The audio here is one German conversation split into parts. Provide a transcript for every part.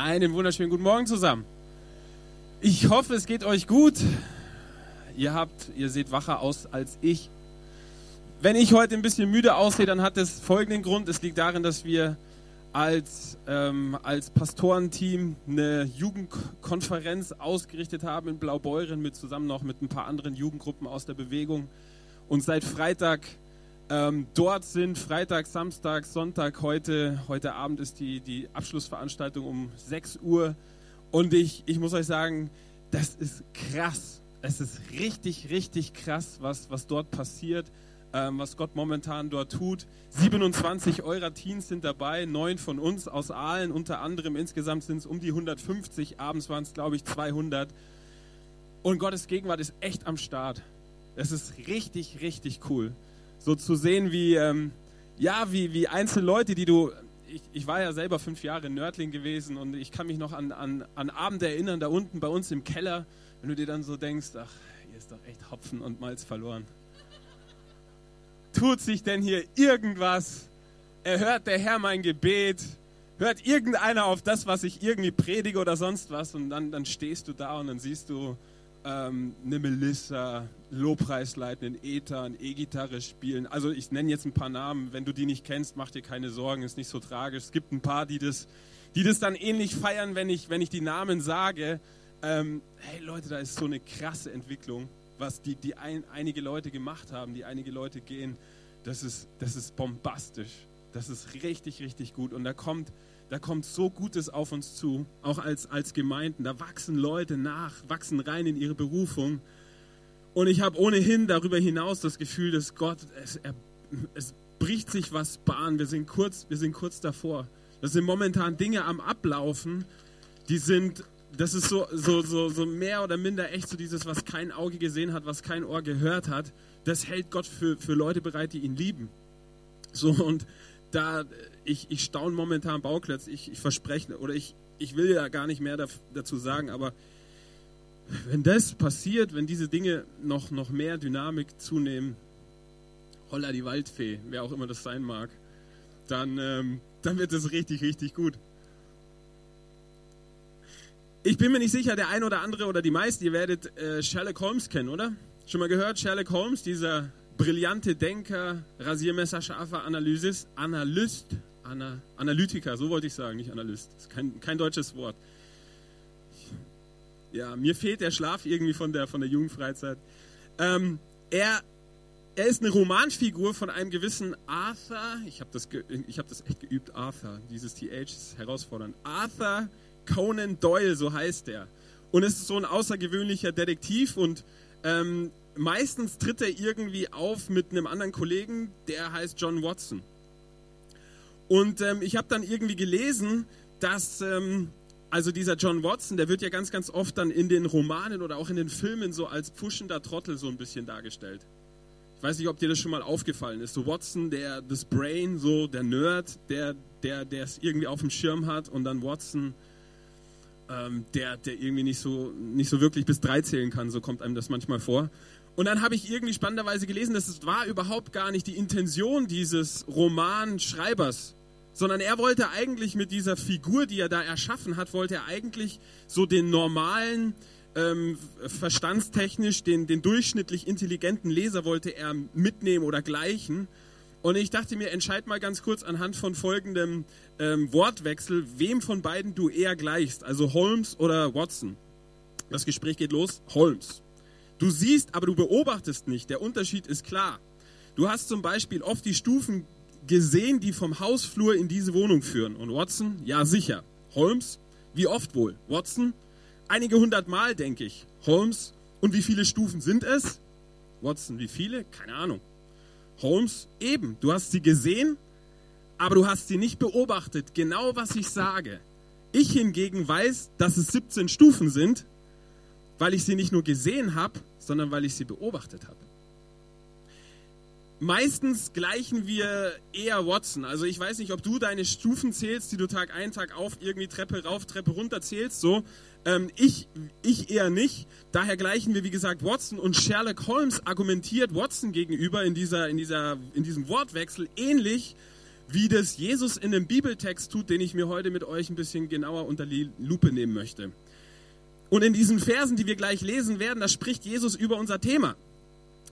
Einen wunderschönen guten Morgen zusammen. Ich hoffe, es geht euch gut. Ihr habt, ihr seht wacher aus als ich. Wenn ich heute ein bisschen müde aussehe, dann hat es folgenden Grund. Es liegt darin, dass wir als, ähm, als Pastorenteam eine Jugendkonferenz ausgerichtet haben in Blaubeuren mit zusammen noch mit ein paar anderen Jugendgruppen aus der Bewegung. Und seit Freitag ähm, dort sind. Freitag, Samstag, Sonntag, heute, heute Abend ist die, die Abschlussveranstaltung um 6 Uhr. Und ich, ich muss euch sagen, das ist krass. Es ist richtig, richtig krass, was, was dort passiert, ähm, was Gott momentan dort tut. 27 eurer Teens sind dabei, neun von uns aus Aalen unter anderem. Insgesamt sind es um die 150, abends waren es, glaube ich, 200. Und Gottes Gegenwart ist echt am Start. Es ist richtig, richtig cool so zu sehen, wie, ähm, ja, wie, wie einzelne Leute, die du, ich, ich, war ja selber fünf Jahre in Nördling gewesen und ich kann mich noch an, an, an Abende erinnern, da unten bei uns im Keller, wenn du dir dann so denkst, ach, hier ist doch echt Hopfen und Malz verloren. Tut sich denn hier irgendwas? Erhört der Herr mein Gebet? Hört irgendeiner auf das, was ich irgendwie predige oder sonst was? Und dann, dann stehst du da und dann siehst du ähm, eine Melissa, Lobpreis leiten, in Ether, E-Gitarre spielen. Also ich nenne jetzt ein paar Namen. Wenn du die nicht kennst, mach dir keine Sorgen, ist nicht so tragisch. Es gibt ein paar, die das, die das dann ähnlich feiern, wenn ich, wenn ich die Namen sage. Ähm, hey Leute, da ist so eine krasse Entwicklung, was die, die ein, einige Leute gemacht haben, die einige Leute gehen. Das ist, das ist bombastisch. Das ist richtig, richtig gut. Und da kommt da kommt so Gutes auf uns zu, auch als, als Gemeinden. Da wachsen Leute nach, wachsen rein in ihre Berufung. Und ich habe ohnehin darüber hinaus das Gefühl, dass Gott, es, er, es bricht sich was Bahn. Wir sind kurz, wir sind kurz davor. Das sind momentan Dinge am Ablaufen, die sind, das ist so, so, so, so mehr oder minder echt so dieses, was kein Auge gesehen hat, was kein Ohr gehört hat. Das hält Gott für, für Leute bereit, die ihn lieben. So, und da, ich, ich staune momentan Bauklötze, ich, ich verspreche, oder ich, ich will ja gar nicht mehr dazu sagen, aber wenn das passiert, wenn diese Dinge noch, noch mehr Dynamik zunehmen, holla die Waldfee, wer auch immer das sein mag, dann, ähm, dann wird es richtig, richtig gut. Ich bin mir nicht sicher, der ein oder andere oder die meisten, ihr werdet äh, Sherlock Holmes kennen, oder? Schon mal gehört, Sherlock Holmes, dieser brillante Denker, rasiermesserscharfer Analysis, Analyst, Ana, Analytiker, so wollte ich sagen, nicht Analyst. Das ist kein, kein deutsches Wort. Ja, mir fehlt der Schlaf irgendwie von der, von der Jugendfreizeit. Ähm, er, er ist eine Romanfigur von einem gewissen Arthur. Ich habe das, hab das echt geübt, Arthur. Dieses TH ist herausfordernd. Arthur Conan Doyle, so heißt er. Und es ist so ein außergewöhnlicher Detektiv und ähm, meistens tritt er irgendwie auf mit einem anderen Kollegen, der heißt John Watson. Und ähm, ich habe dann irgendwie gelesen, dass ähm, also dieser John Watson, der wird ja ganz, ganz oft dann in den Romanen oder auch in den Filmen so als pushender Trottel so ein bisschen dargestellt. Ich weiß nicht, ob dir das schon mal aufgefallen ist. So Watson, der das Brain, so der Nerd, der der der es irgendwie auf dem Schirm hat und dann Watson, ähm, der der irgendwie nicht so nicht so wirklich bis drei zählen kann. So kommt einem das manchmal vor. Und dann habe ich irgendwie spannenderweise gelesen, dass es war überhaupt gar nicht die Intention dieses Romanschreibers, sondern er wollte eigentlich mit dieser Figur, die er da erschaffen hat, wollte er eigentlich so den normalen, ähm, verstandstechnisch, den, den durchschnittlich intelligenten Leser wollte er mitnehmen oder gleichen. Und ich dachte mir, entscheid mal ganz kurz anhand von folgendem ähm, Wortwechsel, wem von beiden du eher gleichst, also Holmes oder Watson. Das Gespräch geht los. Holmes. Du siehst, aber du beobachtest nicht. Der Unterschied ist klar. Du hast zum Beispiel oft die Stufen gesehen, die vom Hausflur in diese Wohnung führen. Und Watson, ja sicher. Holmes, wie oft wohl? Watson, einige hundert Mal, denke ich. Holmes, und wie viele Stufen sind es? Watson, wie viele? Keine Ahnung. Holmes, eben, du hast sie gesehen, aber du hast sie nicht beobachtet. Genau was ich sage. Ich hingegen weiß, dass es 17 Stufen sind, weil ich sie nicht nur gesehen habe, sondern weil ich sie beobachtet habe. Meistens gleichen wir eher Watson. Also ich weiß nicht, ob du deine Stufen zählst, die du Tag ein, Tag auf, irgendwie Treppe rauf, Treppe runter zählst. So, ähm, ich, ich eher nicht. Daher gleichen wir, wie gesagt, Watson und Sherlock Holmes argumentiert Watson gegenüber in, dieser, in, dieser, in diesem Wortwechsel ähnlich wie das Jesus in dem Bibeltext tut, den ich mir heute mit euch ein bisschen genauer unter die Lupe nehmen möchte. Und in diesen Versen, die wir gleich lesen werden, da spricht Jesus über unser Thema.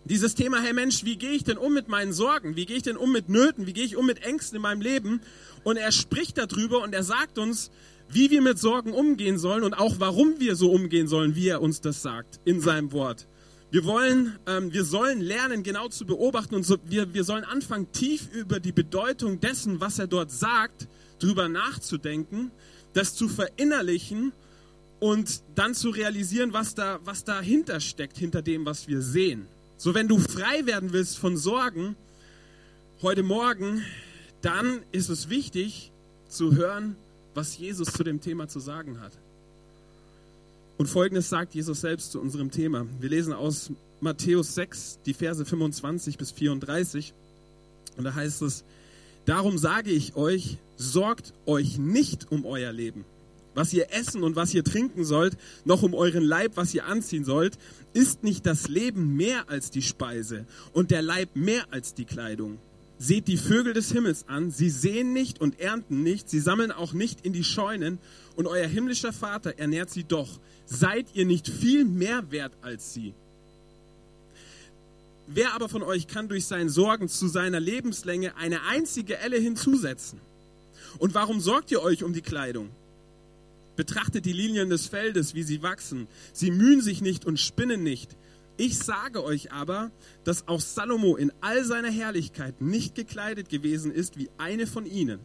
Dieses Thema, hey Mensch, wie gehe ich denn um mit meinen Sorgen? Wie gehe ich denn um mit Nöten? Wie gehe ich um mit Ängsten in meinem Leben? Und er spricht darüber und er sagt uns, wie wir mit Sorgen umgehen sollen und auch warum wir so umgehen sollen, wie er uns das sagt in seinem Wort. Wir wollen, ähm, wir sollen lernen, genau zu beobachten und so, wir, wir sollen anfangen, tief über die Bedeutung dessen, was er dort sagt, drüber nachzudenken, das zu verinnerlichen und dann zu realisieren, was da, was dahinter steckt, hinter dem, was wir sehen. So, wenn du frei werden willst von Sorgen heute Morgen, dann ist es wichtig zu hören, was Jesus zu dem Thema zu sagen hat. Und folgendes sagt Jesus selbst zu unserem Thema. Wir lesen aus Matthäus 6, die Verse 25 bis 34. Und da heißt es, darum sage ich euch, sorgt euch nicht um euer Leben was ihr essen und was ihr trinken sollt, noch um euren Leib, was ihr anziehen sollt, ist nicht das Leben mehr als die Speise und der Leib mehr als die Kleidung. Seht die Vögel des Himmels an, sie sehen nicht und ernten nicht, sie sammeln auch nicht in die Scheunen, und euer himmlischer Vater ernährt sie doch. Seid ihr nicht viel mehr wert als sie? Wer aber von euch kann durch seinen Sorgen zu seiner Lebenslänge eine einzige Elle hinzusetzen? Und warum sorgt ihr euch um die Kleidung? Betrachtet die Linien des Feldes, wie sie wachsen. Sie mühen sich nicht und spinnen nicht. Ich sage euch aber, dass auch Salomo in all seiner Herrlichkeit nicht gekleidet gewesen ist wie eine von ihnen.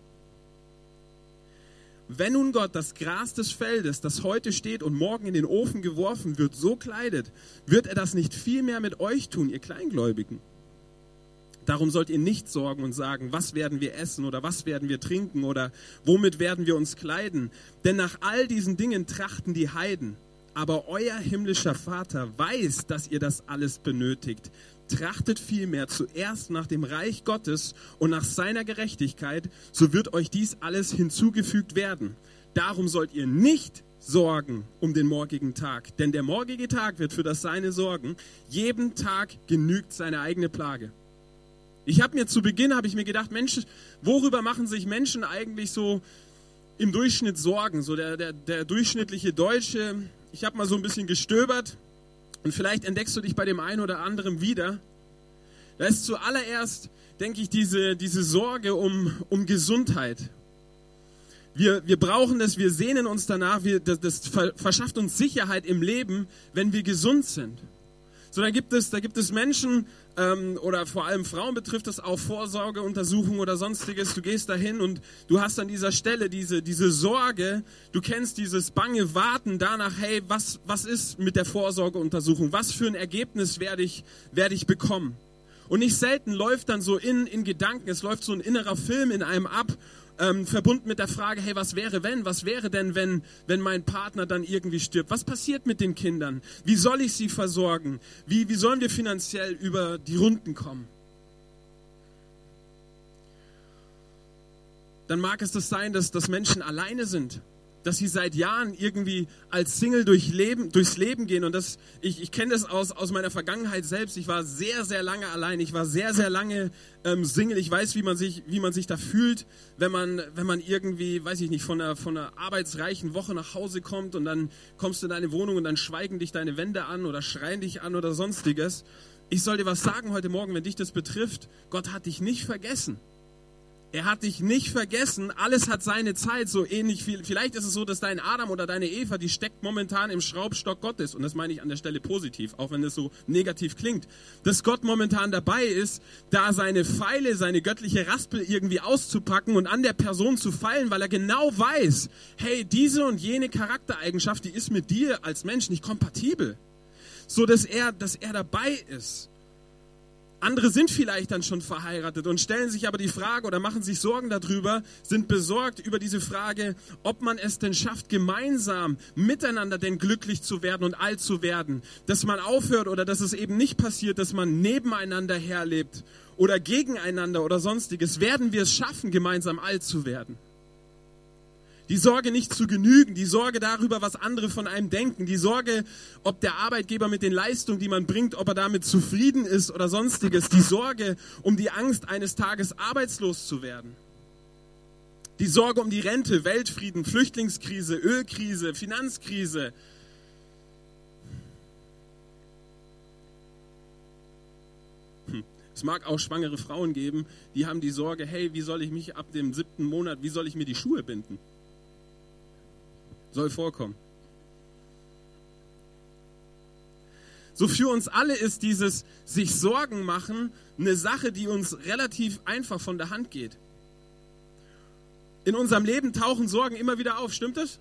Wenn nun Gott das Gras des Feldes, das heute steht und morgen in den Ofen geworfen wird, so kleidet, wird er das nicht viel mehr mit euch tun, ihr Kleingläubigen? Darum sollt ihr nicht sorgen und sagen, was werden wir essen oder was werden wir trinken oder womit werden wir uns kleiden. Denn nach all diesen Dingen trachten die Heiden. Aber euer himmlischer Vater weiß, dass ihr das alles benötigt. Trachtet vielmehr zuerst nach dem Reich Gottes und nach seiner Gerechtigkeit, so wird euch dies alles hinzugefügt werden. Darum sollt ihr nicht sorgen um den morgigen Tag, denn der morgige Tag wird für das Seine sorgen. Jeden Tag genügt seine eigene Plage. Ich habe mir zu Beginn habe ich mir gedacht, Mensch, worüber machen sich Menschen eigentlich so im Durchschnitt Sorgen? So der, der, der durchschnittliche Deutsche. Ich habe mal so ein bisschen gestöbert und vielleicht entdeckst du dich bei dem einen oder anderen wieder. Da ist zuallererst, denke ich, diese, diese Sorge um, um Gesundheit. Wir, wir brauchen das, wir sehnen uns danach, wir, das, das verschafft uns Sicherheit im Leben, wenn wir gesund sind. So, da gibt es, da gibt es Menschen, ähm, oder vor allem Frauen betrifft das auch Vorsorgeuntersuchungen oder sonstiges. Du gehst dahin und du hast an dieser Stelle diese, diese Sorge, du kennst dieses bange Warten danach, hey, was, was ist mit der Vorsorgeuntersuchung? Was für ein Ergebnis werde ich, werde ich bekommen? Und nicht selten läuft dann so in, in Gedanken, es läuft so ein innerer Film in einem ab ähm, verbunden mit der Frage, hey, was wäre wenn? Was wäre denn, wenn, wenn mein Partner dann irgendwie stirbt? Was passiert mit den Kindern? Wie soll ich sie versorgen? Wie, wie sollen wir finanziell über die Runden kommen? Dann mag es das sein, dass, dass Menschen alleine sind dass sie seit Jahren irgendwie als Single durch Leben, durchs Leben gehen. Und das, ich, ich kenne das aus, aus meiner Vergangenheit selbst. Ich war sehr, sehr lange allein. Ich war sehr, sehr lange ähm, Single. Ich weiß, wie man sich, wie man sich da fühlt, wenn man, wenn man irgendwie, weiß ich nicht, von einer, von einer arbeitsreichen Woche nach Hause kommt und dann kommst du in deine Wohnung und dann schweigen dich deine Wände an oder schreien dich an oder sonstiges. Ich soll dir was sagen heute Morgen, wenn dich das betrifft. Gott hat dich nicht vergessen. Er hat dich nicht vergessen. Alles hat seine Zeit. So ähnlich viel. Vielleicht ist es so, dass dein Adam oder deine Eva, die steckt momentan im Schraubstock Gottes. Und das meine ich an der Stelle positiv, auch wenn es so negativ klingt. Dass Gott momentan dabei ist, da seine Pfeile, seine göttliche Raspel irgendwie auszupacken und an der Person zu fallen, weil er genau weiß, hey, diese und jene Charaktereigenschaft, die ist mit dir als Mensch nicht kompatibel. So dass er, dass er dabei ist andere sind vielleicht dann schon verheiratet und stellen sich aber die Frage oder machen sich Sorgen darüber, sind besorgt über diese Frage, ob man es denn schafft, gemeinsam miteinander denn glücklich zu werden und alt zu werden. Dass man aufhört oder dass es eben nicht passiert, dass man nebeneinander herlebt oder gegeneinander oder sonstiges. Werden wir es schaffen, gemeinsam alt zu werden? Die Sorge nicht zu genügen, die Sorge darüber, was andere von einem denken, die Sorge, ob der Arbeitgeber mit den Leistungen, die man bringt, ob er damit zufrieden ist oder sonstiges, die Sorge um die Angst, eines Tages arbeitslos zu werden. Die Sorge um die Rente, Weltfrieden, Flüchtlingskrise, Ölkrise, Finanzkrise. Hm. Es mag auch schwangere Frauen geben, die haben die Sorge, hey, wie soll ich mich ab dem siebten Monat, wie soll ich mir die Schuhe binden? Soll vorkommen. So für uns alle ist dieses sich Sorgen machen eine Sache, die uns relativ einfach von der Hand geht. In unserem Leben tauchen Sorgen immer wieder auf, stimmt das?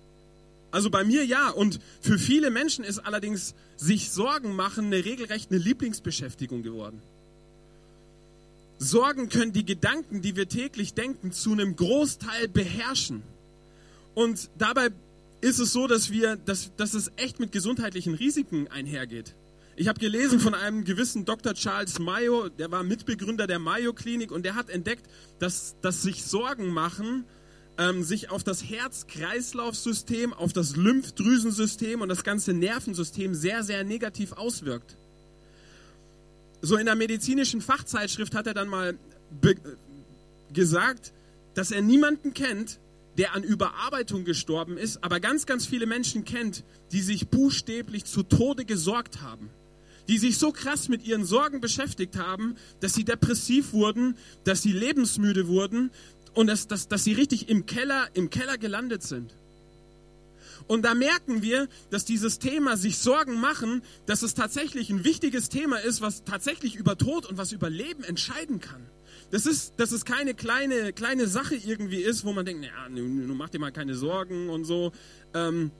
Also bei mir ja. Und für viele Menschen ist allerdings sich Sorgen machen eine regelrecht eine Lieblingsbeschäftigung geworden. Sorgen können die Gedanken, die wir täglich denken, zu einem Großteil beherrschen. Und dabei ist es so, dass wir, dass, dass es echt mit gesundheitlichen Risiken einhergeht. Ich habe gelesen von einem gewissen Dr. Charles Mayo, der war Mitbegründer der Mayo Klinik und der hat entdeckt, dass, dass sich Sorgen machen ähm, sich auf das Herz-Kreislauf-System, auf das Lymphdrüsensystem und das ganze Nervensystem sehr, sehr negativ auswirkt. So in der medizinischen Fachzeitschrift hat er dann mal gesagt, dass er niemanden kennt, der an Überarbeitung gestorben ist, aber ganz, ganz viele Menschen kennt, die sich buchstäblich zu Tode gesorgt haben. Die sich so krass mit ihren Sorgen beschäftigt haben, dass sie depressiv wurden, dass sie lebensmüde wurden, und dass, dass, dass sie richtig im Keller, im Keller gelandet sind. Und da merken wir, dass dieses Thema sich Sorgen machen, dass es tatsächlich ein wichtiges Thema ist, was tatsächlich über Tod und was über Leben entscheiden kann. Das ist, dass es keine kleine, kleine Sache irgendwie ist, wo man denkt, naja, nun mach dir mal keine Sorgen und so. Ähm,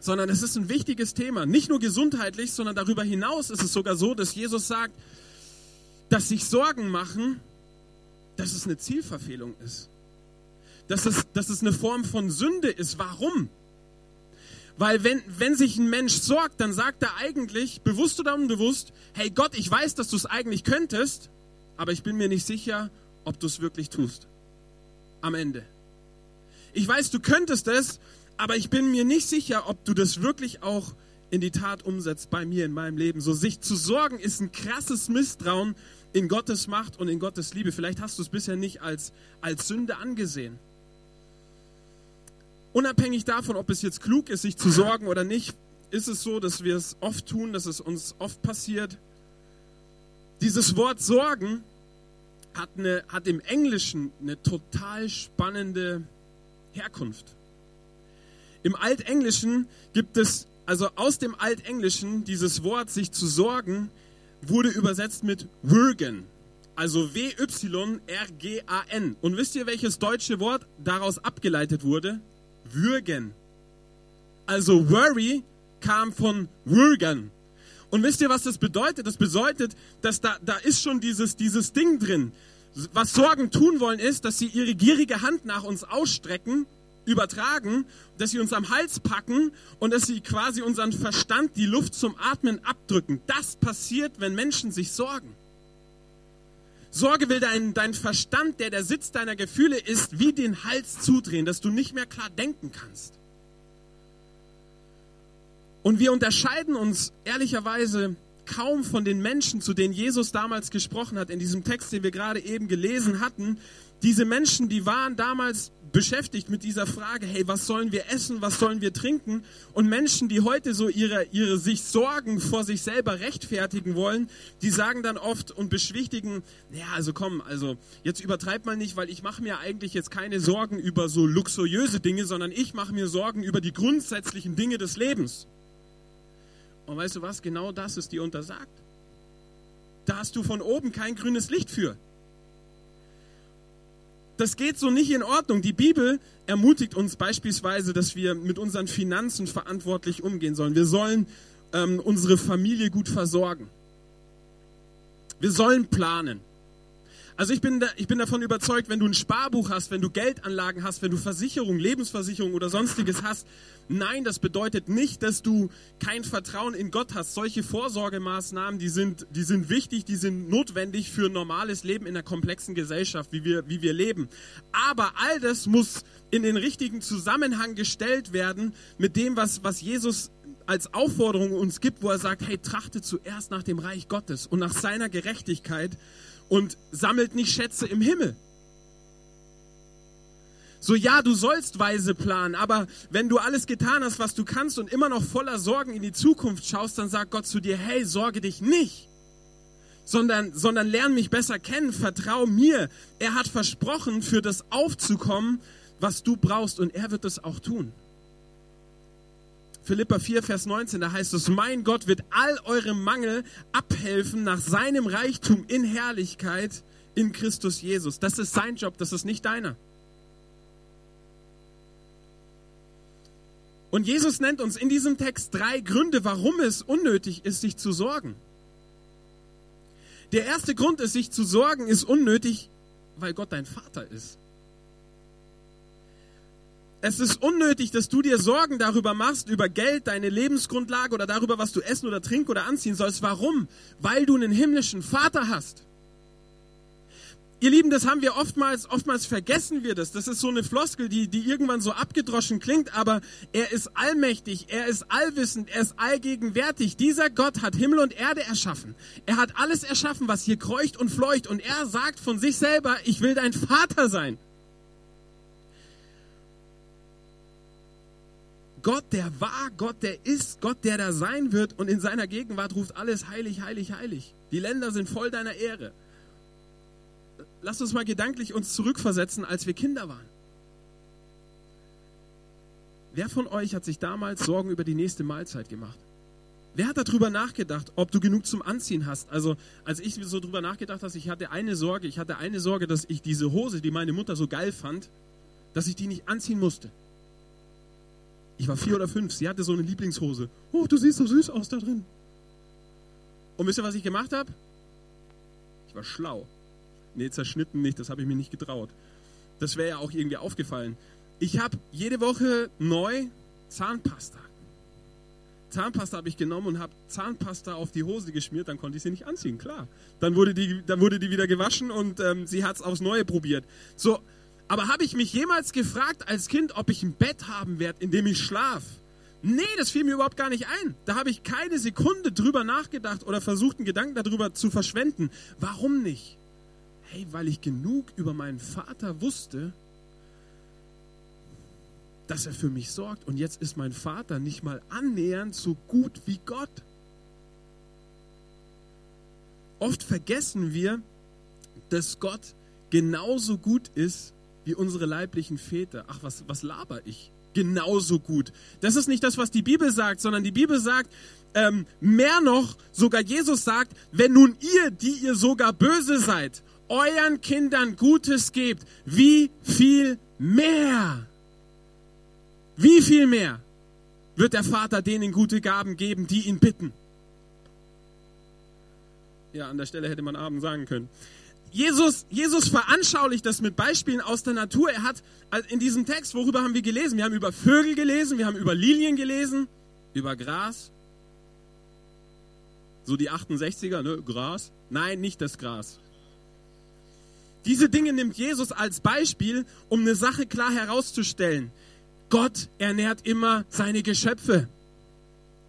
sondern es ist ein wichtiges Thema. Nicht nur gesundheitlich, sondern darüber hinaus ist es sogar so, dass Jesus sagt, dass sich Sorgen machen dass es eine Zielverfehlung ist. Dass es, dass es eine Form von Sünde ist. Warum? Weil wenn, wenn sich ein Mensch sorgt, dann sagt er eigentlich, bewusst oder unbewusst, hey Gott, ich weiß, dass du es eigentlich könntest, aber ich bin mir nicht sicher, ob du es wirklich tust. Am Ende. Ich weiß, du könntest es, aber ich bin mir nicht sicher, ob du das wirklich auch in die Tat umsetzt bei mir in meinem Leben. So sich zu sorgen ist ein krasses Misstrauen in Gottes Macht und in Gottes Liebe. Vielleicht hast du es bisher nicht als, als Sünde angesehen. Unabhängig davon, ob es jetzt klug ist, sich zu sorgen oder nicht, ist es so, dass wir es oft tun, dass es uns oft passiert. Dieses Wort Sorgen hat, eine, hat im Englischen eine total spannende Herkunft. Im Altenglischen gibt es, also aus dem Altenglischen, dieses Wort sich zu sorgen, wurde übersetzt mit würgen. Also W-Y-R-G-A-N. Und wisst ihr, welches deutsche Wort daraus abgeleitet wurde? Würgen. Also worry kam von würgen. Und wisst ihr, was das bedeutet? Das bedeutet, dass da, da ist schon dieses, dieses Ding drin. Was Sorgen tun wollen, ist, dass sie ihre gierige Hand nach uns ausstrecken übertragen, dass sie uns am Hals packen und dass sie quasi unseren Verstand die Luft zum Atmen abdrücken. Das passiert, wenn Menschen sich sorgen. Sorge will dein, dein Verstand, der der Sitz deiner Gefühle ist, wie den Hals zudrehen, dass du nicht mehr klar denken kannst. Und wir unterscheiden uns ehrlicherweise kaum von den Menschen, zu denen Jesus damals gesprochen hat, in diesem Text, den wir gerade eben gelesen hatten. Diese Menschen, die waren damals beschäftigt mit dieser Frage, hey, was sollen wir essen, was sollen wir trinken? Und Menschen, die heute so ihre, ihre sich Sorgen vor sich selber rechtfertigen wollen, die sagen dann oft und beschwichtigen, ja, also komm, also jetzt übertreib mal nicht, weil ich mache mir eigentlich jetzt keine Sorgen über so luxuriöse Dinge, sondern ich mache mir Sorgen über die grundsätzlichen Dinge des Lebens. Und weißt du was, genau das ist dir untersagt. Da hast du von oben kein grünes Licht für das geht so nicht in Ordnung. Die Bibel ermutigt uns beispielsweise, dass wir mit unseren Finanzen verantwortlich umgehen sollen. Wir sollen ähm, unsere Familie gut versorgen. Wir sollen planen. Also ich bin, da, ich bin davon überzeugt, wenn du ein Sparbuch hast, wenn du Geldanlagen hast, wenn du Versicherung, Lebensversicherung oder sonstiges hast, nein, das bedeutet nicht, dass du kein Vertrauen in Gott hast. Solche Vorsorgemaßnahmen, die sind, die sind wichtig, die sind notwendig für ein normales Leben in einer komplexen Gesellschaft, wie wir, wie wir leben. Aber all das muss in den richtigen Zusammenhang gestellt werden mit dem, was, was Jesus als Aufforderung uns gibt, wo er sagt, hey, trachte zuerst nach dem Reich Gottes und nach seiner Gerechtigkeit und sammelt nicht Schätze im Himmel. So, ja, du sollst weise planen, aber wenn du alles getan hast, was du kannst und immer noch voller Sorgen in die Zukunft schaust, dann sagt Gott zu dir, hey, sorge dich nicht, sondern, sondern lern mich besser kennen, vertrau mir. Er hat versprochen, für das aufzukommen, was du brauchst und er wird es auch tun. Philippa 4, Vers 19, da heißt es, mein Gott wird all eure Mangel abhelfen nach seinem Reichtum in Herrlichkeit in Christus Jesus. Das ist sein Job, das ist nicht deiner. Und Jesus nennt uns in diesem Text drei Gründe, warum es unnötig ist, sich zu sorgen. Der erste Grund ist, sich zu sorgen, ist unnötig, weil Gott dein Vater ist. Es ist unnötig, dass du dir Sorgen darüber machst, über Geld, deine Lebensgrundlage oder darüber, was du essen oder trinken oder anziehen sollst. Warum? Weil du einen himmlischen Vater hast. Ihr Lieben, das haben wir oftmals, oftmals vergessen wir das. Das ist so eine Floskel, die, die irgendwann so abgedroschen klingt, aber er ist allmächtig, er ist allwissend, er ist allgegenwärtig. Dieser Gott hat Himmel und Erde erschaffen. Er hat alles erschaffen, was hier kreucht und fleucht und er sagt von sich selber, ich will dein Vater sein. Gott, der war, Gott, der ist, Gott, der da sein wird und in seiner Gegenwart ruft alles heilig, heilig, heilig. Die Länder sind voll deiner Ehre. Lass uns mal gedanklich uns zurückversetzen, als wir Kinder waren. Wer von euch hat sich damals Sorgen über die nächste Mahlzeit gemacht? Wer hat darüber nachgedacht, ob du genug zum Anziehen hast? Also, als ich so darüber nachgedacht habe, ich hatte eine Sorge, ich hatte eine Sorge, dass ich diese Hose, die meine Mutter so geil fand, dass ich die nicht anziehen musste. Ich war vier oder fünf, sie hatte so eine Lieblingshose. Oh, du siehst so süß aus da drin. Und wisst ihr, was ich gemacht habe? Ich war schlau. Nee, zerschnitten nicht, das habe ich mir nicht getraut. Das wäre ja auch irgendwie aufgefallen. Ich habe jede Woche neu Zahnpasta. Zahnpasta habe ich genommen und habe Zahnpasta auf die Hose geschmiert, dann konnte ich sie nicht anziehen, klar. Dann wurde die, dann wurde die wieder gewaschen und ähm, sie hat es aufs Neue probiert. So, aber habe ich mich jemals gefragt als Kind, ob ich ein Bett haben werde, in dem ich schlaf? Nee, das fiel mir überhaupt gar nicht ein. Da habe ich keine Sekunde drüber nachgedacht oder versucht, einen Gedanken darüber zu verschwenden. Warum nicht? Hey, weil ich genug über meinen Vater wusste, dass er für mich sorgt. Und jetzt ist mein Vater nicht mal annähernd so gut wie Gott. Oft vergessen wir, dass Gott genauso gut ist wie unsere leiblichen Väter. Ach, was, was laber ich? Genauso gut. Das ist nicht das, was die Bibel sagt, sondern die Bibel sagt, ähm, mehr noch, sogar Jesus sagt, wenn nun ihr, die ihr sogar böse seid, euren Kindern Gutes gebt, wie viel mehr? Wie viel mehr wird der Vater denen gute Gaben geben, die ihn bitten? Ja, an der Stelle hätte man Abend sagen können. Jesus, Jesus veranschaulicht das mit Beispielen aus der Natur. Er hat in diesem Text, worüber haben wir gelesen? Wir haben über Vögel gelesen, wir haben über Lilien gelesen, über Gras. So die 68er, ne? Gras. Nein, nicht das Gras. Diese Dinge nimmt Jesus als Beispiel, um eine Sache klar herauszustellen. Gott ernährt immer seine Geschöpfe.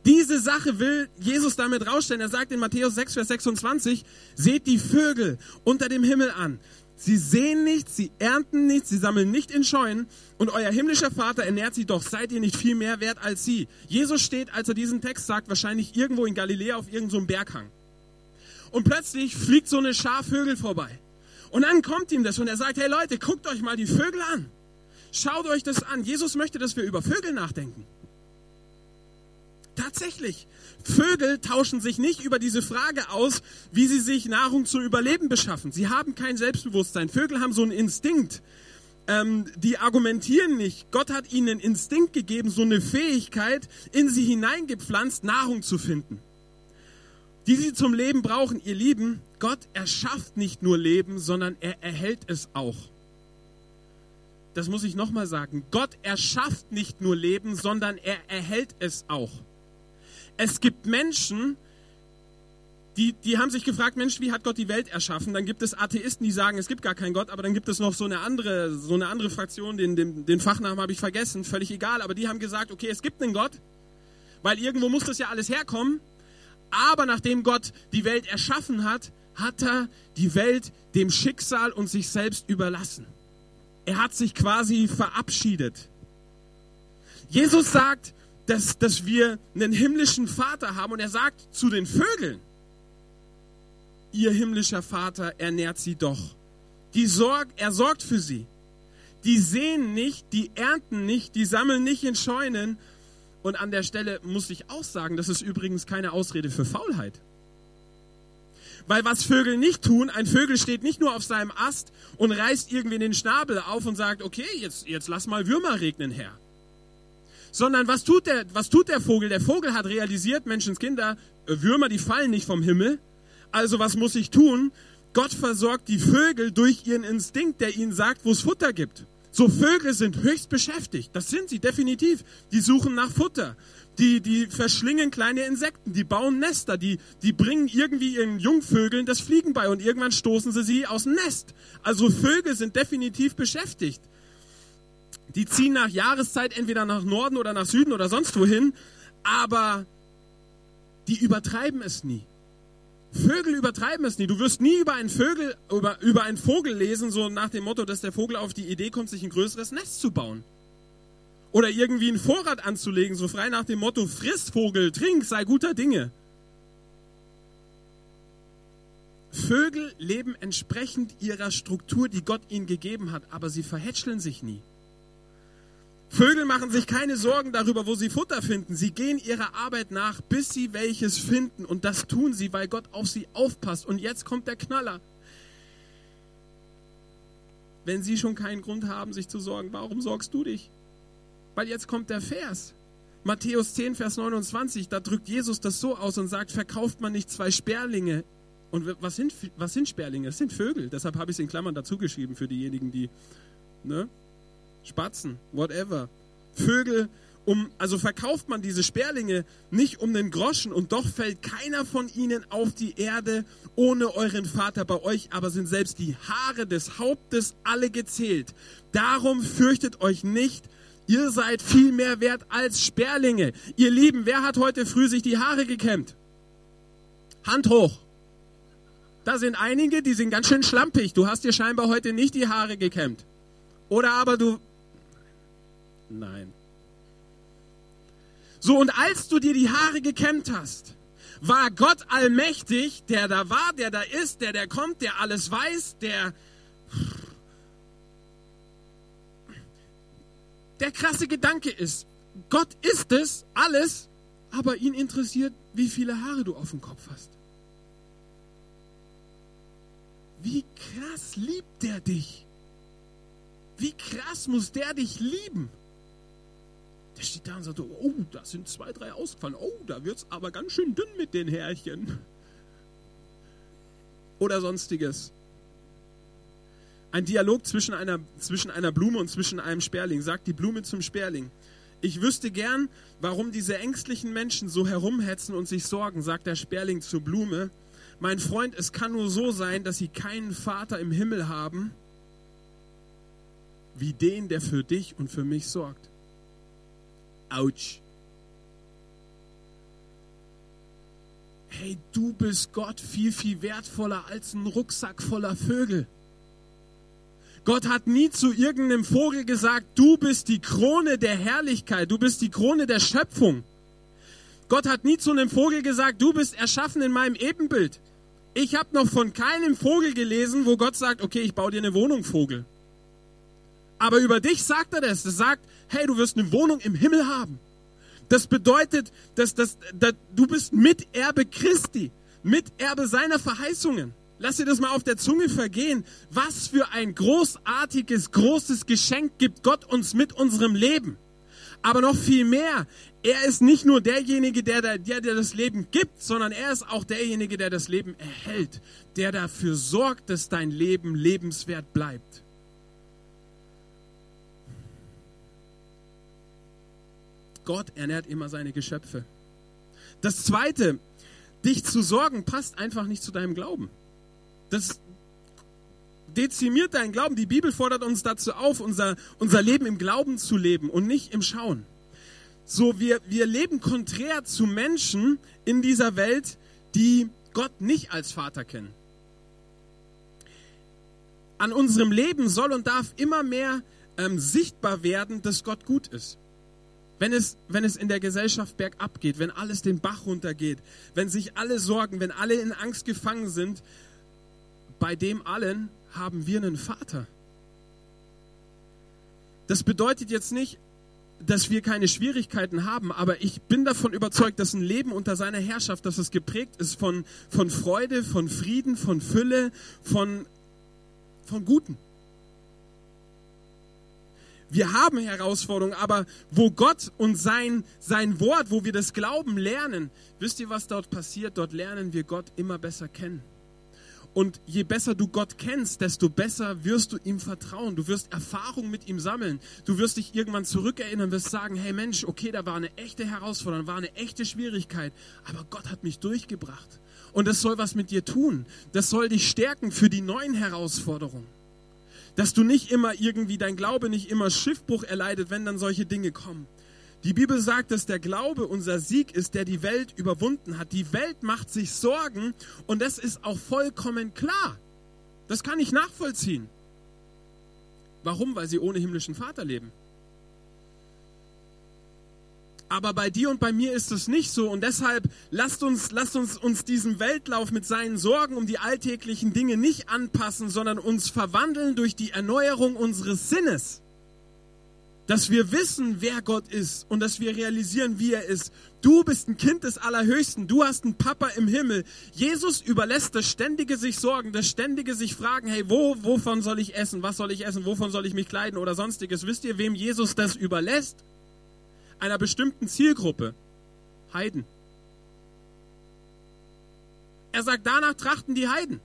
Diese Sache will Jesus damit rausstellen. Er sagt in Matthäus 6, Vers 26, seht die Vögel unter dem Himmel an. Sie sehen nichts, sie ernten nichts, sie sammeln nicht in Scheunen und euer himmlischer Vater ernährt sie doch. Seid ihr nicht viel mehr wert als sie? Jesus steht, als er diesen Text sagt, wahrscheinlich irgendwo in Galiläa auf irgendeinem so Berghang. Und plötzlich fliegt so eine Schar Vögel vorbei. Und dann kommt ihm das und er sagt, hey Leute, guckt euch mal die Vögel an. Schaut euch das an. Jesus möchte, dass wir über Vögel nachdenken. Tatsächlich. Vögel tauschen sich nicht über diese Frage aus, wie sie sich Nahrung zu überleben beschaffen. Sie haben kein Selbstbewusstsein. Vögel haben so einen Instinkt. Ähm, die argumentieren nicht. Gott hat ihnen einen Instinkt gegeben, so eine Fähigkeit in sie hineingepflanzt, Nahrung zu finden die sie zum Leben brauchen. Ihr Lieben, Gott erschafft nicht nur Leben, sondern er erhält es auch. Das muss ich nochmal sagen. Gott erschafft nicht nur Leben, sondern er erhält es auch. Es gibt Menschen, die, die haben sich gefragt, Mensch, wie hat Gott die Welt erschaffen? Dann gibt es Atheisten, die sagen, es gibt gar keinen Gott, aber dann gibt es noch so eine andere, so eine andere Fraktion, den, den, den Fachnamen habe ich vergessen, völlig egal, aber die haben gesagt, okay, es gibt einen Gott, weil irgendwo muss das ja alles herkommen. Aber nachdem Gott die Welt erschaffen hat, hat er die Welt dem Schicksal und sich selbst überlassen. Er hat sich quasi verabschiedet. Jesus sagt, dass, dass wir einen himmlischen Vater haben und er sagt zu den Vögeln, ihr himmlischer Vater ernährt sie doch. Die Sorg, er sorgt für sie. Die sehen nicht, die ernten nicht, die sammeln nicht in Scheunen. Und an der Stelle muss ich auch sagen, das ist übrigens keine Ausrede für Faulheit. Weil was Vögel nicht tun, ein Vögel steht nicht nur auf seinem Ast und reißt irgendwie den Schnabel auf und sagt, okay, jetzt, jetzt lass mal Würmer regnen, Herr. Sondern was tut der, was tut der Vogel? Der Vogel hat realisiert, Menschenskinder, äh, Würmer, die fallen nicht vom Himmel. Also was muss ich tun? Gott versorgt die Vögel durch ihren Instinkt, der ihnen sagt, wo es Futter gibt. So Vögel sind höchst beschäftigt. Das sind sie definitiv. Die suchen nach Futter. Die, die verschlingen kleine Insekten. Die bauen Nester. Die, die bringen irgendwie ihren Jungvögeln das Fliegen bei und irgendwann stoßen sie sie aus dem Nest. Also Vögel sind definitiv beschäftigt. Die ziehen nach Jahreszeit entweder nach Norden oder nach Süden oder sonst wohin. Aber die übertreiben es nie. Vögel übertreiben es nie. Du wirst nie über einen, Vögel, über, über einen Vogel lesen, so nach dem Motto, dass der Vogel auf die Idee kommt, sich ein größeres Nest zu bauen. Oder irgendwie einen Vorrat anzulegen, so frei nach dem Motto, friss Vogel, trink, sei guter Dinge. Vögel leben entsprechend ihrer Struktur, die Gott ihnen gegeben hat, aber sie verhätscheln sich nie. Vögel machen sich keine Sorgen darüber, wo sie Futter finden. Sie gehen ihrer Arbeit nach, bis sie welches finden. Und das tun sie, weil Gott auf sie aufpasst. Und jetzt kommt der Knaller. Wenn sie schon keinen Grund haben, sich zu sorgen, warum sorgst du dich? Weil jetzt kommt der Vers. Matthäus 10, Vers 29, da drückt Jesus das so aus und sagt, verkauft man nicht zwei Sperlinge. Und was sind, was sind Sperlinge? Das sind Vögel. Deshalb habe ich es in Klammern dazu geschrieben für diejenigen, die, ne? Spatzen, whatever. Vögel, um, also verkauft man diese Sperlinge nicht um den Groschen und doch fällt keiner von ihnen auf die Erde ohne euren Vater bei euch, aber sind selbst die Haare des Hauptes alle gezählt. Darum fürchtet euch nicht, ihr seid viel mehr wert als Sperlinge. Ihr Lieben, wer hat heute früh sich die Haare gekämmt? Hand hoch. Da sind einige, die sind ganz schön schlampig. Du hast dir scheinbar heute nicht die Haare gekämmt. Oder aber du Nein. So, und als du dir die Haare gekämmt hast, war Gott allmächtig, der da war, der da ist, der der kommt, der alles weiß, der... Der krasse Gedanke ist, Gott ist es, alles, aber ihn interessiert, wie viele Haare du auf dem Kopf hast. Wie krass liebt der dich? Wie krass muss der dich lieben? Der steht da und sagt, oh, da sind zwei, drei ausgefallen. Oh, da wird es aber ganz schön dünn mit den Härchen. Oder sonstiges. Ein Dialog zwischen einer, zwischen einer Blume und zwischen einem Sperling. Sagt die Blume zum Sperling. Ich wüsste gern, warum diese ängstlichen Menschen so herumhetzen und sich sorgen, sagt der Sperling zur Blume. Mein Freund, es kann nur so sein, dass sie keinen Vater im Himmel haben, wie den, der für dich und für mich sorgt. Autsch. Hey, du bist Gott viel, viel wertvoller als ein Rucksack voller Vögel. Gott hat nie zu irgendeinem Vogel gesagt, du bist die Krone der Herrlichkeit, du bist die Krone der Schöpfung. Gott hat nie zu einem Vogel gesagt, du bist erschaffen in meinem Ebenbild. Ich habe noch von keinem Vogel gelesen, wo Gott sagt, okay, ich baue dir eine Wohnung, Vogel. Aber über dich sagt er das. Er sagt, hey, du wirst eine Wohnung im Himmel haben. Das bedeutet, dass, dass, dass du bist Miterbe Christi, Miterbe seiner Verheißungen. Lass dir das mal auf der Zunge vergehen. Was für ein großartiges, großes Geschenk gibt Gott uns mit unserem Leben. Aber noch viel mehr, er ist nicht nur derjenige, der, der, der das Leben gibt, sondern er ist auch derjenige, der das Leben erhält, der dafür sorgt, dass dein Leben lebenswert bleibt. Gott ernährt immer seine Geschöpfe. Das Zweite, dich zu sorgen, passt einfach nicht zu deinem Glauben. Das dezimiert deinen Glauben. Die Bibel fordert uns dazu auf, unser, unser Leben im Glauben zu leben und nicht im Schauen. So, wir, wir leben konträr zu Menschen in dieser Welt, die Gott nicht als Vater kennen. an unserem Leben soll und darf immer mehr ähm, sichtbar werden, dass Gott gut ist. Wenn es, wenn es in der Gesellschaft bergab geht, wenn alles den Bach runtergeht, wenn sich alle sorgen, wenn alle in Angst gefangen sind, bei dem allen haben wir einen Vater. Das bedeutet jetzt nicht, dass wir keine Schwierigkeiten haben, aber ich bin davon überzeugt, dass ein Leben unter seiner Herrschaft, dass es geprägt ist von, von Freude, von Frieden, von Fülle, von, von Guten. Wir haben Herausforderungen, aber wo Gott und sein, sein Wort, wo wir das Glauben lernen, wisst ihr, was dort passiert? Dort lernen wir Gott immer besser kennen. Und je besser du Gott kennst, desto besser wirst du ihm vertrauen. Du wirst Erfahrung mit ihm sammeln. Du wirst dich irgendwann zurückerinnern, wirst sagen, hey Mensch, okay, da war eine echte Herausforderung, war eine echte Schwierigkeit, aber Gott hat mich durchgebracht. Und das soll was mit dir tun. Das soll dich stärken für die neuen Herausforderungen. Dass du nicht immer irgendwie, dein Glaube nicht immer Schiffbruch erleidet, wenn dann solche Dinge kommen. Die Bibel sagt, dass der Glaube unser Sieg ist, der die Welt überwunden hat. Die Welt macht sich Sorgen und das ist auch vollkommen klar. Das kann ich nachvollziehen. Warum? Weil sie ohne himmlischen Vater leben. Aber bei dir und bei mir ist es nicht so und deshalb lasst uns, lasst uns uns diesem Weltlauf mit seinen Sorgen um die alltäglichen Dinge nicht anpassen, sondern uns verwandeln durch die Erneuerung unseres Sinnes dass wir wissen, wer Gott ist und dass wir realisieren, wie er ist. Du bist ein Kind des Allerhöchsten, du hast einen Papa im Himmel. Jesus überlässt das ständige sich Sorgen, das ständige sich fragen, hey, wo, wovon soll ich essen, was soll ich essen, wovon soll ich mich kleiden oder sonstiges. Wisst ihr, wem Jesus das überlässt? Einer bestimmten Zielgruppe. Heiden. Er sagt, danach trachten die Heiden.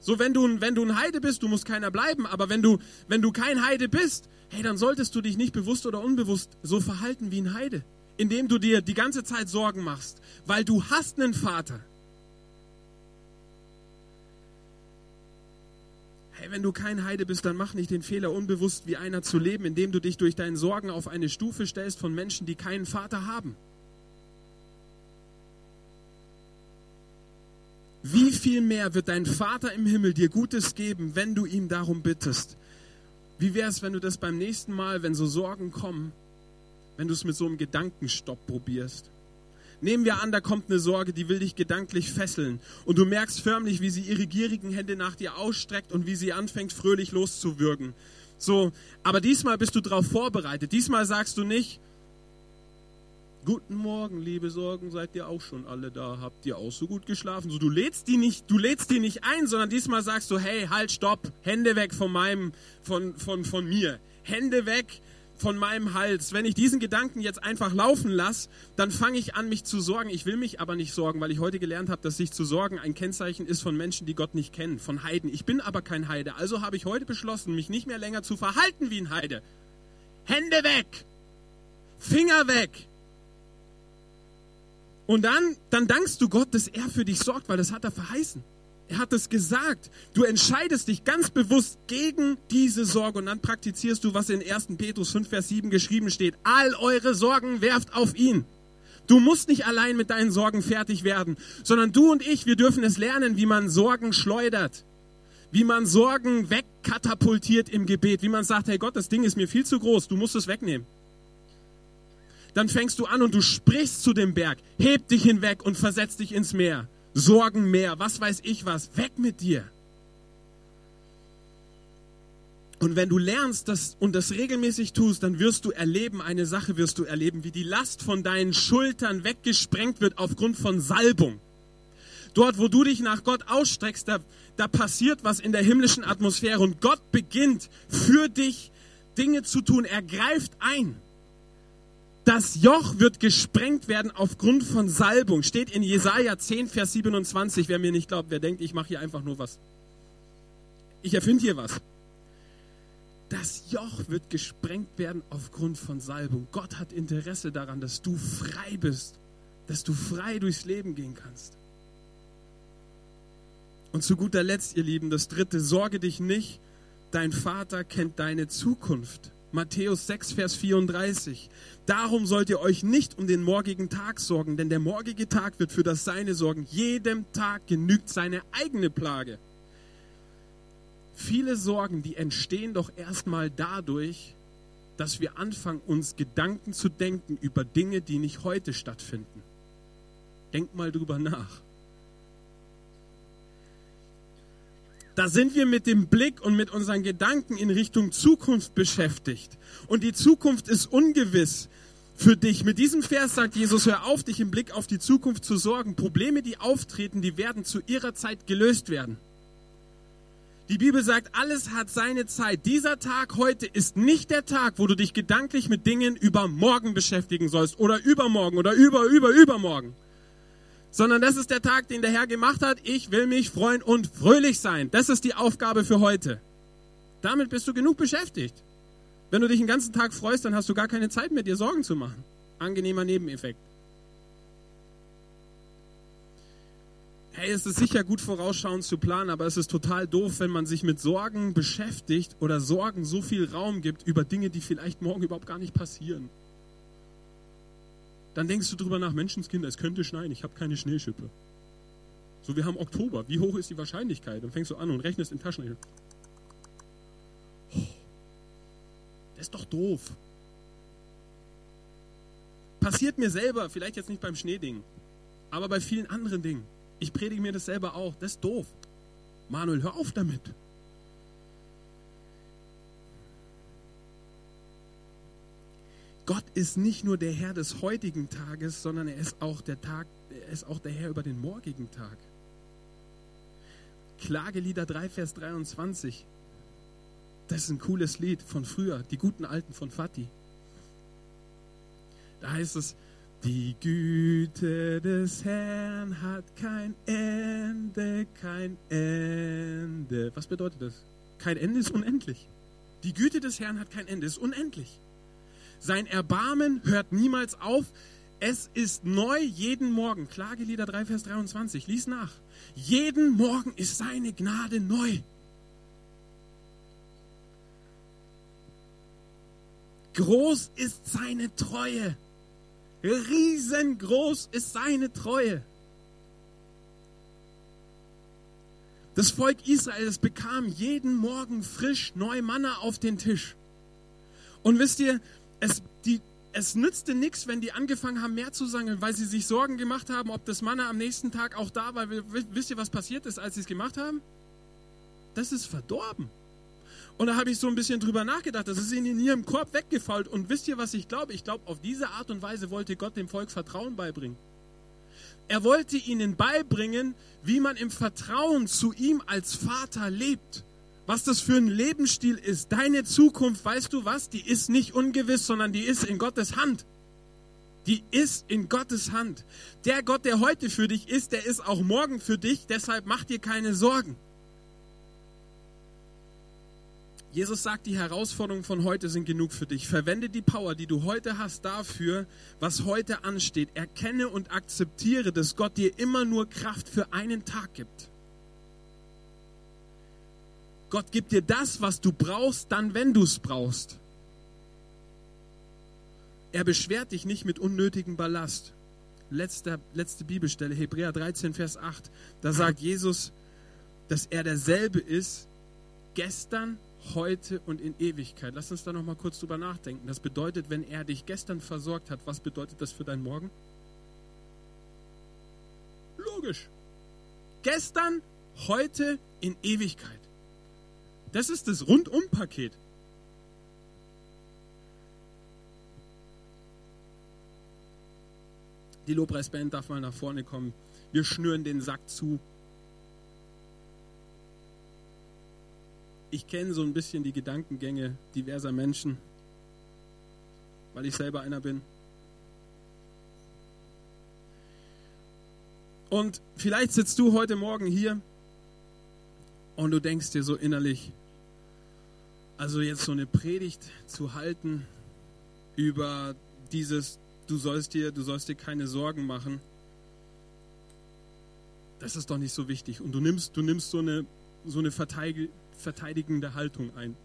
So, wenn du, wenn du ein Heide bist, du musst keiner bleiben, aber wenn du, wenn du kein Heide bist, hey, dann solltest du dich nicht bewusst oder unbewusst so verhalten wie ein Heide, indem du dir die ganze Zeit Sorgen machst, weil du hast einen Vater. Hey, wenn du kein Heide bist, dann mach nicht den Fehler, unbewusst wie einer zu leben, indem du dich durch deine Sorgen auf eine Stufe stellst von Menschen, die keinen Vater haben. Wie viel mehr wird dein Vater im Himmel dir Gutes geben, wenn du ihn darum bittest? Wie wäre es, wenn du das beim nächsten Mal, wenn so Sorgen kommen, wenn du es mit so einem Gedankenstopp probierst? Nehmen wir an, da kommt eine Sorge, die will dich gedanklich fesseln und du merkst förmlich, wie sie ihre gierigen Hände nach dir ausstreckt und wie sie anfängt, fröhlich loszuwürgen. So, aber diesmal bist du darauf vorbereitet. Diesmal sagst du nicht, Guten Morgen, liebe Sorgen, seid ihr auch schon alle da? Habt ihr auch so gut geschlafen? So, du lädst die nicht, du lädst die nicht ein, sondern diesmal sagst du, hey, halt, stopp, Hände weg von meinem, von, von, von mir. Hände weg von meinem Hals. Wenn ich diesen Gedanken jetzt einfach laufen lasse, dann fange ich an, mich zu sorgen. Ich will mich aber nicht sorgen, weil ich heute gelernt habe, dass sich zu sorgen ein Kennzeichen ist von Menschen, die Gott nicht kennen, von Heiden. Ich bin aber kein Heide. Also habe ich heute beschlossen, mich nicht mehr länger zu verhalten wie ein Heide. Hände weg! Finger weg! Und dann, dann dankst du Gott, dass er für dich sorgt, weil das hat er verheißen. Er hat es gesagt. Du entscheidest dich ganz bewusst gegen diese Sorge und dann praktizierst du, was in 1. Petrus 5, Vers 7 geschrieben steht. All eure Sorgen werft auf ihn. Du musst nicht allein mit deinen Sorgen fertig werden, sondern du und ich, wir dürfen es lernen, wie man Sorgen schleudert, wie man Sorgen wegkatapultiert im Gebet, wie man sagt, hey Gott, das Ding ist mir viel zu groß, du musst es wegnehmen dann fängst du an und du sprichst zu dem Berg, heb dich hinweg und versetz dich ins Meer. Sorgenmeer, was weiß ich was, weg mit dir. Und wenn du lernst das und das regelmäßig tust, dann wirst du erleben, eine Sache wirst du erleben, wie die Last von deinen Schultern weggesprengt wird aufgrund von Salbung. Dort, wo du dich nach Gott ausstreckst, da, da passiert was in der himmlischen Atmosphäre und Gott beginnt für dich Dinge zu tun. Er greift ein. Das Joch wird gesprengt werden aufgrund von Salbung. Steht in Jesaja 10, Vers 27. Wer mir nicht glaubt, wer denkt, ich mache hier einfach nur was. Ich erfinde hier was. Das Joch wird gesprengt werden aufgrund von Salbung. Gott hat Interesse daran, dass du frei bist, dass du frei durchs Leben gehen kannst. Und zu guter Letzt, ihr Lieben, das dritte, sorge dich nicht, dein Vater kennt deine Zukunft. Matthäus 6, Vers 34. Darum sollt ihr euch nicht um den morgigen Tag sorgen, denn der morgige Tag wird für das Seine sorgen. Jedem Tag genügt seine eigene Plage. viele Sorgen, die entstehen doch erstmal dadurch, dass wir anfangen, uns Gedanken zu denken über Dinge, die nicht heute stattfinden. Denk mal drüber nach. Da sind wir mit dem Blick und mit unseren Gedanken in Richtung Zukunft beschäftigt. Und die Zukunft ist ungewiss für dich. Mit diesem Vers sagt Jesus, hör auf, dich im Blick auf die Zukunft zu sorgen. Probleme, die auftreten, die werden zu ihrer Zeit gelöst werden. Die Bibel sagt, alles hat seine Zeit. Dieser Tag heute ist nicht der Tag, wo du dich gedanklich mit Dingen über morgen beschäftigen sollst oder übermorgen oder über, über, übermorgen sondern das ist der Tag, den der Herr gemacht hat. Ich will mich freuen und fröhlich sein. Das ist die Aufgabe für heute. Damit bist du genug beschäftigt. Wenn du dich den ganzen Tag freust, dann hast du gar keine Zeit mehr, dir Sorgen zu machen. Angenehmer Nebeneffekt. Hey, es ist sicher gut vorausschauend zu planen, aber es ist total doof, wenn man sich mit Sorgen beschäftigt oder Sorgen so viel Raum gibt über Dinge, die vielleicht morgen überhaupt gar nicht passieren. Dann denkst du drüber nach, Menschenskinder, es könnte schneien, ich habe keine Schneeschippe. So, wir haben Oktober. Wie hoch ist die Wahrscheinlichkeit? Dann fängst du an und rechnest in Taschen. Oh, das ist doch doof. Passiert mir selber, vielleicht jetzt nicht beim Schneeding, aber bei vielen anderen Dingen. Ich predige mir das selber auch. Das ist doof. Manuel, hör auf damit. Gott ist nicht nur der Herr des heutigen Tages, sondern er ist auch der Tag, er ist auch der Herr über den morgigen Tag. Klagelieder 3, Vers 23. Das ist ein cooles Lied von früher, die guten Alten von Fatih. Da heißt es, die Güte des Herrn hat kein Ende, kein Ende. Was bedeutet das? Kein Ende ist unendlich. Die Güte des Herrn hat kein Ende, ist unendlich. Sein Erbarmen hört niemals auf. Es ist neu jeden Morgen. Klagelieder 3, Vers 23. Lies nach. Jeden Morgen ist seine Gnade neu. Groß ist seine Treue. Riesengroß ist seine Treue. Das Volk Israel bekam jeden Morgen frisch neu Manna auf den Tisch. Und wisst ihr, es, die, es nützte nichts, wenn die angefangen haben, mehr zu sangeln, weil sie sich Sorgen gemacht haben, ob das Manna am nächsten Tag auch da war. Wisst ihr, was passiert ist, als sie es gemacht haben? Das ist verdorben. Und da habe ich so ein bisschen drüber nachgedacht. Das ist ihnen in ihrem Korb weggefault. Und wisst ihr, was ich glaube? Ich glaube, auf diese Art und Weise wollte Gott dem Volk Vertrauen beibringen. Er wollte ihnen beibringen, wie man im Vertrauen zu ihm als Vater lebt was das für ein Lebensstil ist. Deine Zukunft, weißt du was, die ist nicht ungewiss, sondern die ist in Gottes Hand. Die ist in Gottes Hand. Der Gott, der heute für dich ist, der ist auch morgen für dich. Deshalb mach dir keine Sorgen. Jesus sagt, die Herausforderungen von heute sind genug für dich. Verwende die Power, die du heute hast, dafür, was heute ansteht. Erkenne und akzeptiere, dass Gott dir immer nur Kraft für einen Tag gibt. Gott gibt dir das, was du brauchst, dann, wenn du es brauchst. Er beschwert dich nicht mit unnötigem Ballast. Letzte, letzte Bibelstelle, Hebräer 13, Vers 8. Da sagt Jesus, dass er derselbe ist, gestern, heute und in Ewigkeit. Lass uns da noch mal kurz drüber nachdenken. Das bedeutet, wenn er dich gestern versorgt hat, was bedeutet das für deinen Morgen? Logisch. Gestern, heute, in Ewigkeit. Das ist das Rundum-Paket. Die Lobpreisband darf mal nach vorne kommen. Wir schnüren den Sack zu. Ich kenne so ein bisschen die Gedankengänge diverser Menschen, weil ich selber einer bin. Und vielleicht sitzt du heute Morgen hier und du denkst dir so innerlich, also jetzt so eine Predigt zu halten über dieses, du sollst dir, du sollst dir keine Sorgen machen, das ist doch nicht so wichtig. Und du nimmst, du nimmst so eine, so eine verteidigende Haltung ein.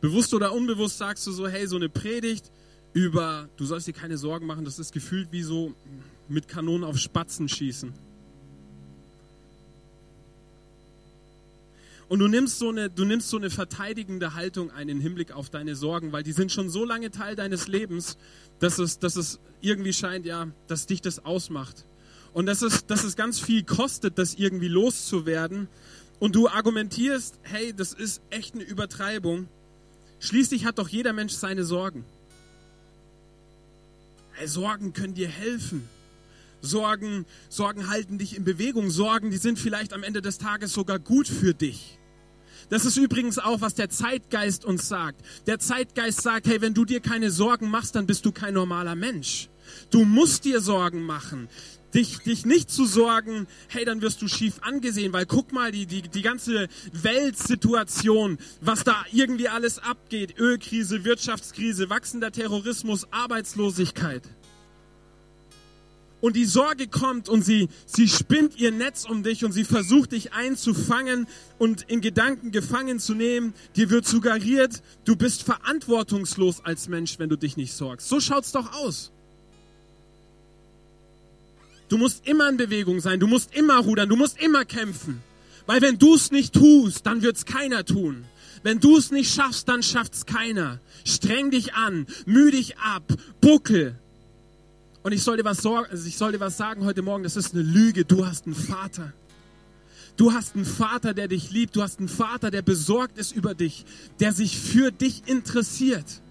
Bewusst oder unbewusst sagst du so, hey, so eine Predigt über, du sollst dir keine Sorgen machen, das ist gefühlt wie so mit Kanonen auf Spatzen schießen. Und du nimmst, so eine, du nimmst so eine verteidigende Haltung ein im Hinblick auf deine Sorgen, weil die sind schon so lange Teil deines Lebens, dass es, dass es irgendwie scheint, ja, dass dich das ausmacht. Und dass es, dass es ganz viel kostet, das irgendwie loszuwerden. Und du argumentierst, hey, das ist echt eine Übertreibung. Schließlich hat doch jeder Mensch seine Sorgen. Hey, Sorgen können dir helfen. Sorgen, Sorgen halten dich in Bewegung. Sorgen, die sind vielleicht am Ende des Tages sogar gut für dich. Das ist übrigens auch, was der Zeitgeist uns sagt. Der Zeitgeist sagt, hey, wenn du dir keine Sorgen machst, dann bist du kein normaler Mensch. Du musst dir Sorgen machen. Dich, dich nicht zu sorgen, hey, dann wirst du schief angesehen, weil guck mal, die, die, die ganze Weltsituation, was da irgendwie alles abgeht. Ölkrise, Wirtschaftskrise, wachsender Terrorismus, Arbeitslosigkeit und die Sorge kommt und sie, sie spinnt ihr Netz um dich und sie versucht dich einzufangen und in Gedanken gefangen zu nehmen. Dir wird suggeriert, du bist verantwortungslos als Mensch, wenn du dich nicht sorgst. So schaut's doch aus. Du musst immer in Bewegung sein, du musst immer rudern, du musst immer kämpfen. Weil wenn du es nicht tust, dann wird's keiner tun. Wenn du es nicht schaffst, dann schafft's keiner. Streng dich an, müh dich ab, buckel, und ich soll dir was, sorgen, also ich soll dir was sagen heute Morgen, das ist eine Lüge. Du hast einen Vater. Du hast einen Vater, der dich liebt. Du hast einen Vater, der besorgt ist über dich, der sich für dich interessiert.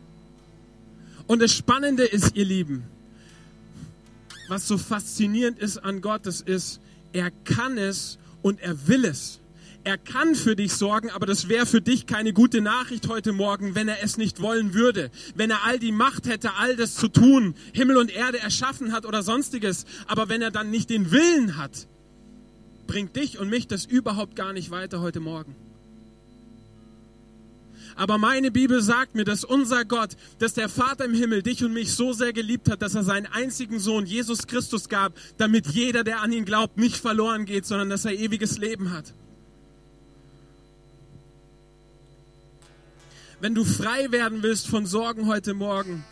Und das Spannende ist, ihr Lieben, was so faszinierend ist an Gott, das ist, er kann es und er will es. Er kann für dich sorgen, aber das wäre für dich keine gute Nachricht heute Morgen, wenn er es nicht wollen würde. Wenn er all die Macht hätte, all das zu tun, Himmel und Erde erschaffen hat oder sonstiges. Aber wenn er dann nicht den Willen hat, bringt dich und mich das überhaupt gar nicht weiter heute Morgen. Aber meine Bibel sagt mir, dass unser Gott, dass der Vater im Himmel dich und mich so sehr geliebt hat, dass er seinen einzigen Sohn Jesus Christus gab, damit jeder, der an ihn glaubt, nicht verloren geht, sondern dass er ewiges Leben hat. Wenn du frei werden willst von Sorgen heute Morgen,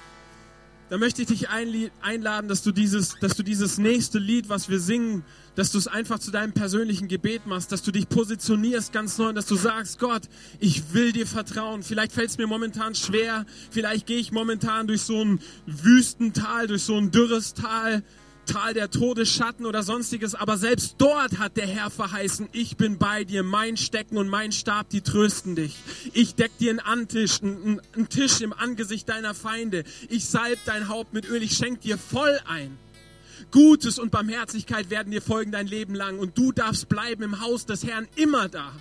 dann möchte ich dich einladen, dass du dieses, dass du dieses nächste Lied, was wir singen, dass du es einfach zu deinem persönlichen Gebet machst, dass du dich positionierst ganz neu, dass du sagst, Gott, ich will dir vertrauen. Vielleicht fällt es mir momentan schwer, vielleicht gehe ich momentan durch so ein Wüstental, durch so ein dürres Tal, Tal der Todesschatten oder sonstiges, aber selbst dort hat der Herr verheißen, ich bin bei dir, mein Stecken und mein Stab, die trösten dich. Ich deck dir einen Antisch, einen, einen Tisch im Angesicht deiner Feinde. Ich salb dein Haupt mit Öl, ich schenk dir voll ein. Gutes und Barmherzigkeit werden dir folgen dein Leben lang und du darfst bleiben im Haus des Herrn immer da.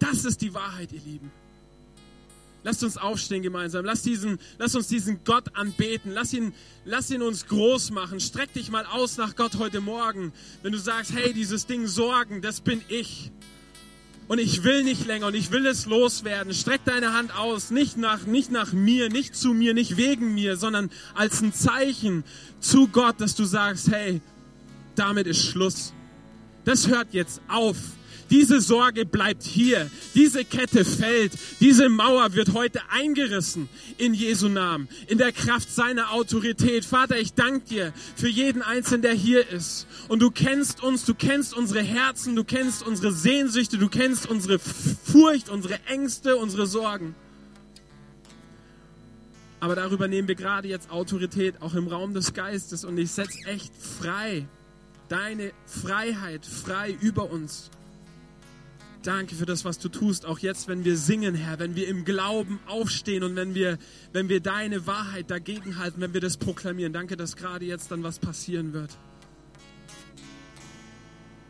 Das ist die Wahrheit, ihr Lieben. Lasst uns aufstehen gemeinsam. Lass, diesen, lass uns diesen Gott anbeten. Lass ihn, lass ihn uns groß machen. Streck dich mal aus nach Gott heute Morgen. Wenn du sagst, hey, dieses Ding Sorgen, das bin ich. Und ich will nicht länger und ich will es loswerden. Streck deine Hand aus. Nicht nach, nicht nach mir, nicht zu mir, nicht wegen mir, sondern als ein Zeichen zu Gott, dass du sagst, hey, damit ist Schluss. Das hört jetzt auf. Diese Sorge bleibt hier. Diese Kette fällt. Diese Mauer wird heute eingerissen in Jesu Namen, in der Kraft seiner Autorität. Vater, ich danke dir für jeden Einzelnen, der hier ist. Und du kennst uns, du kennst unsere Herzen, du kennst unsere Sehnsüchte, du kennst unsere Furcht, unsere Ängste, unsere Sorgen. Aber darüber nehmen wir gerade jetzt Autorität, auch im Raum des Geistes. Und ich setze echt frei, deine Freiheit frei über uns. Danke für das, was du tust, auch jetzt, wenn wir singen, Herr, wenn wir im Glauben aufstehen und wenn wir, wenn wir deine Wahrheit dagegen halten, wenn wir das proklamieren. Danke, dass gerade jetzt dann was passieren wird.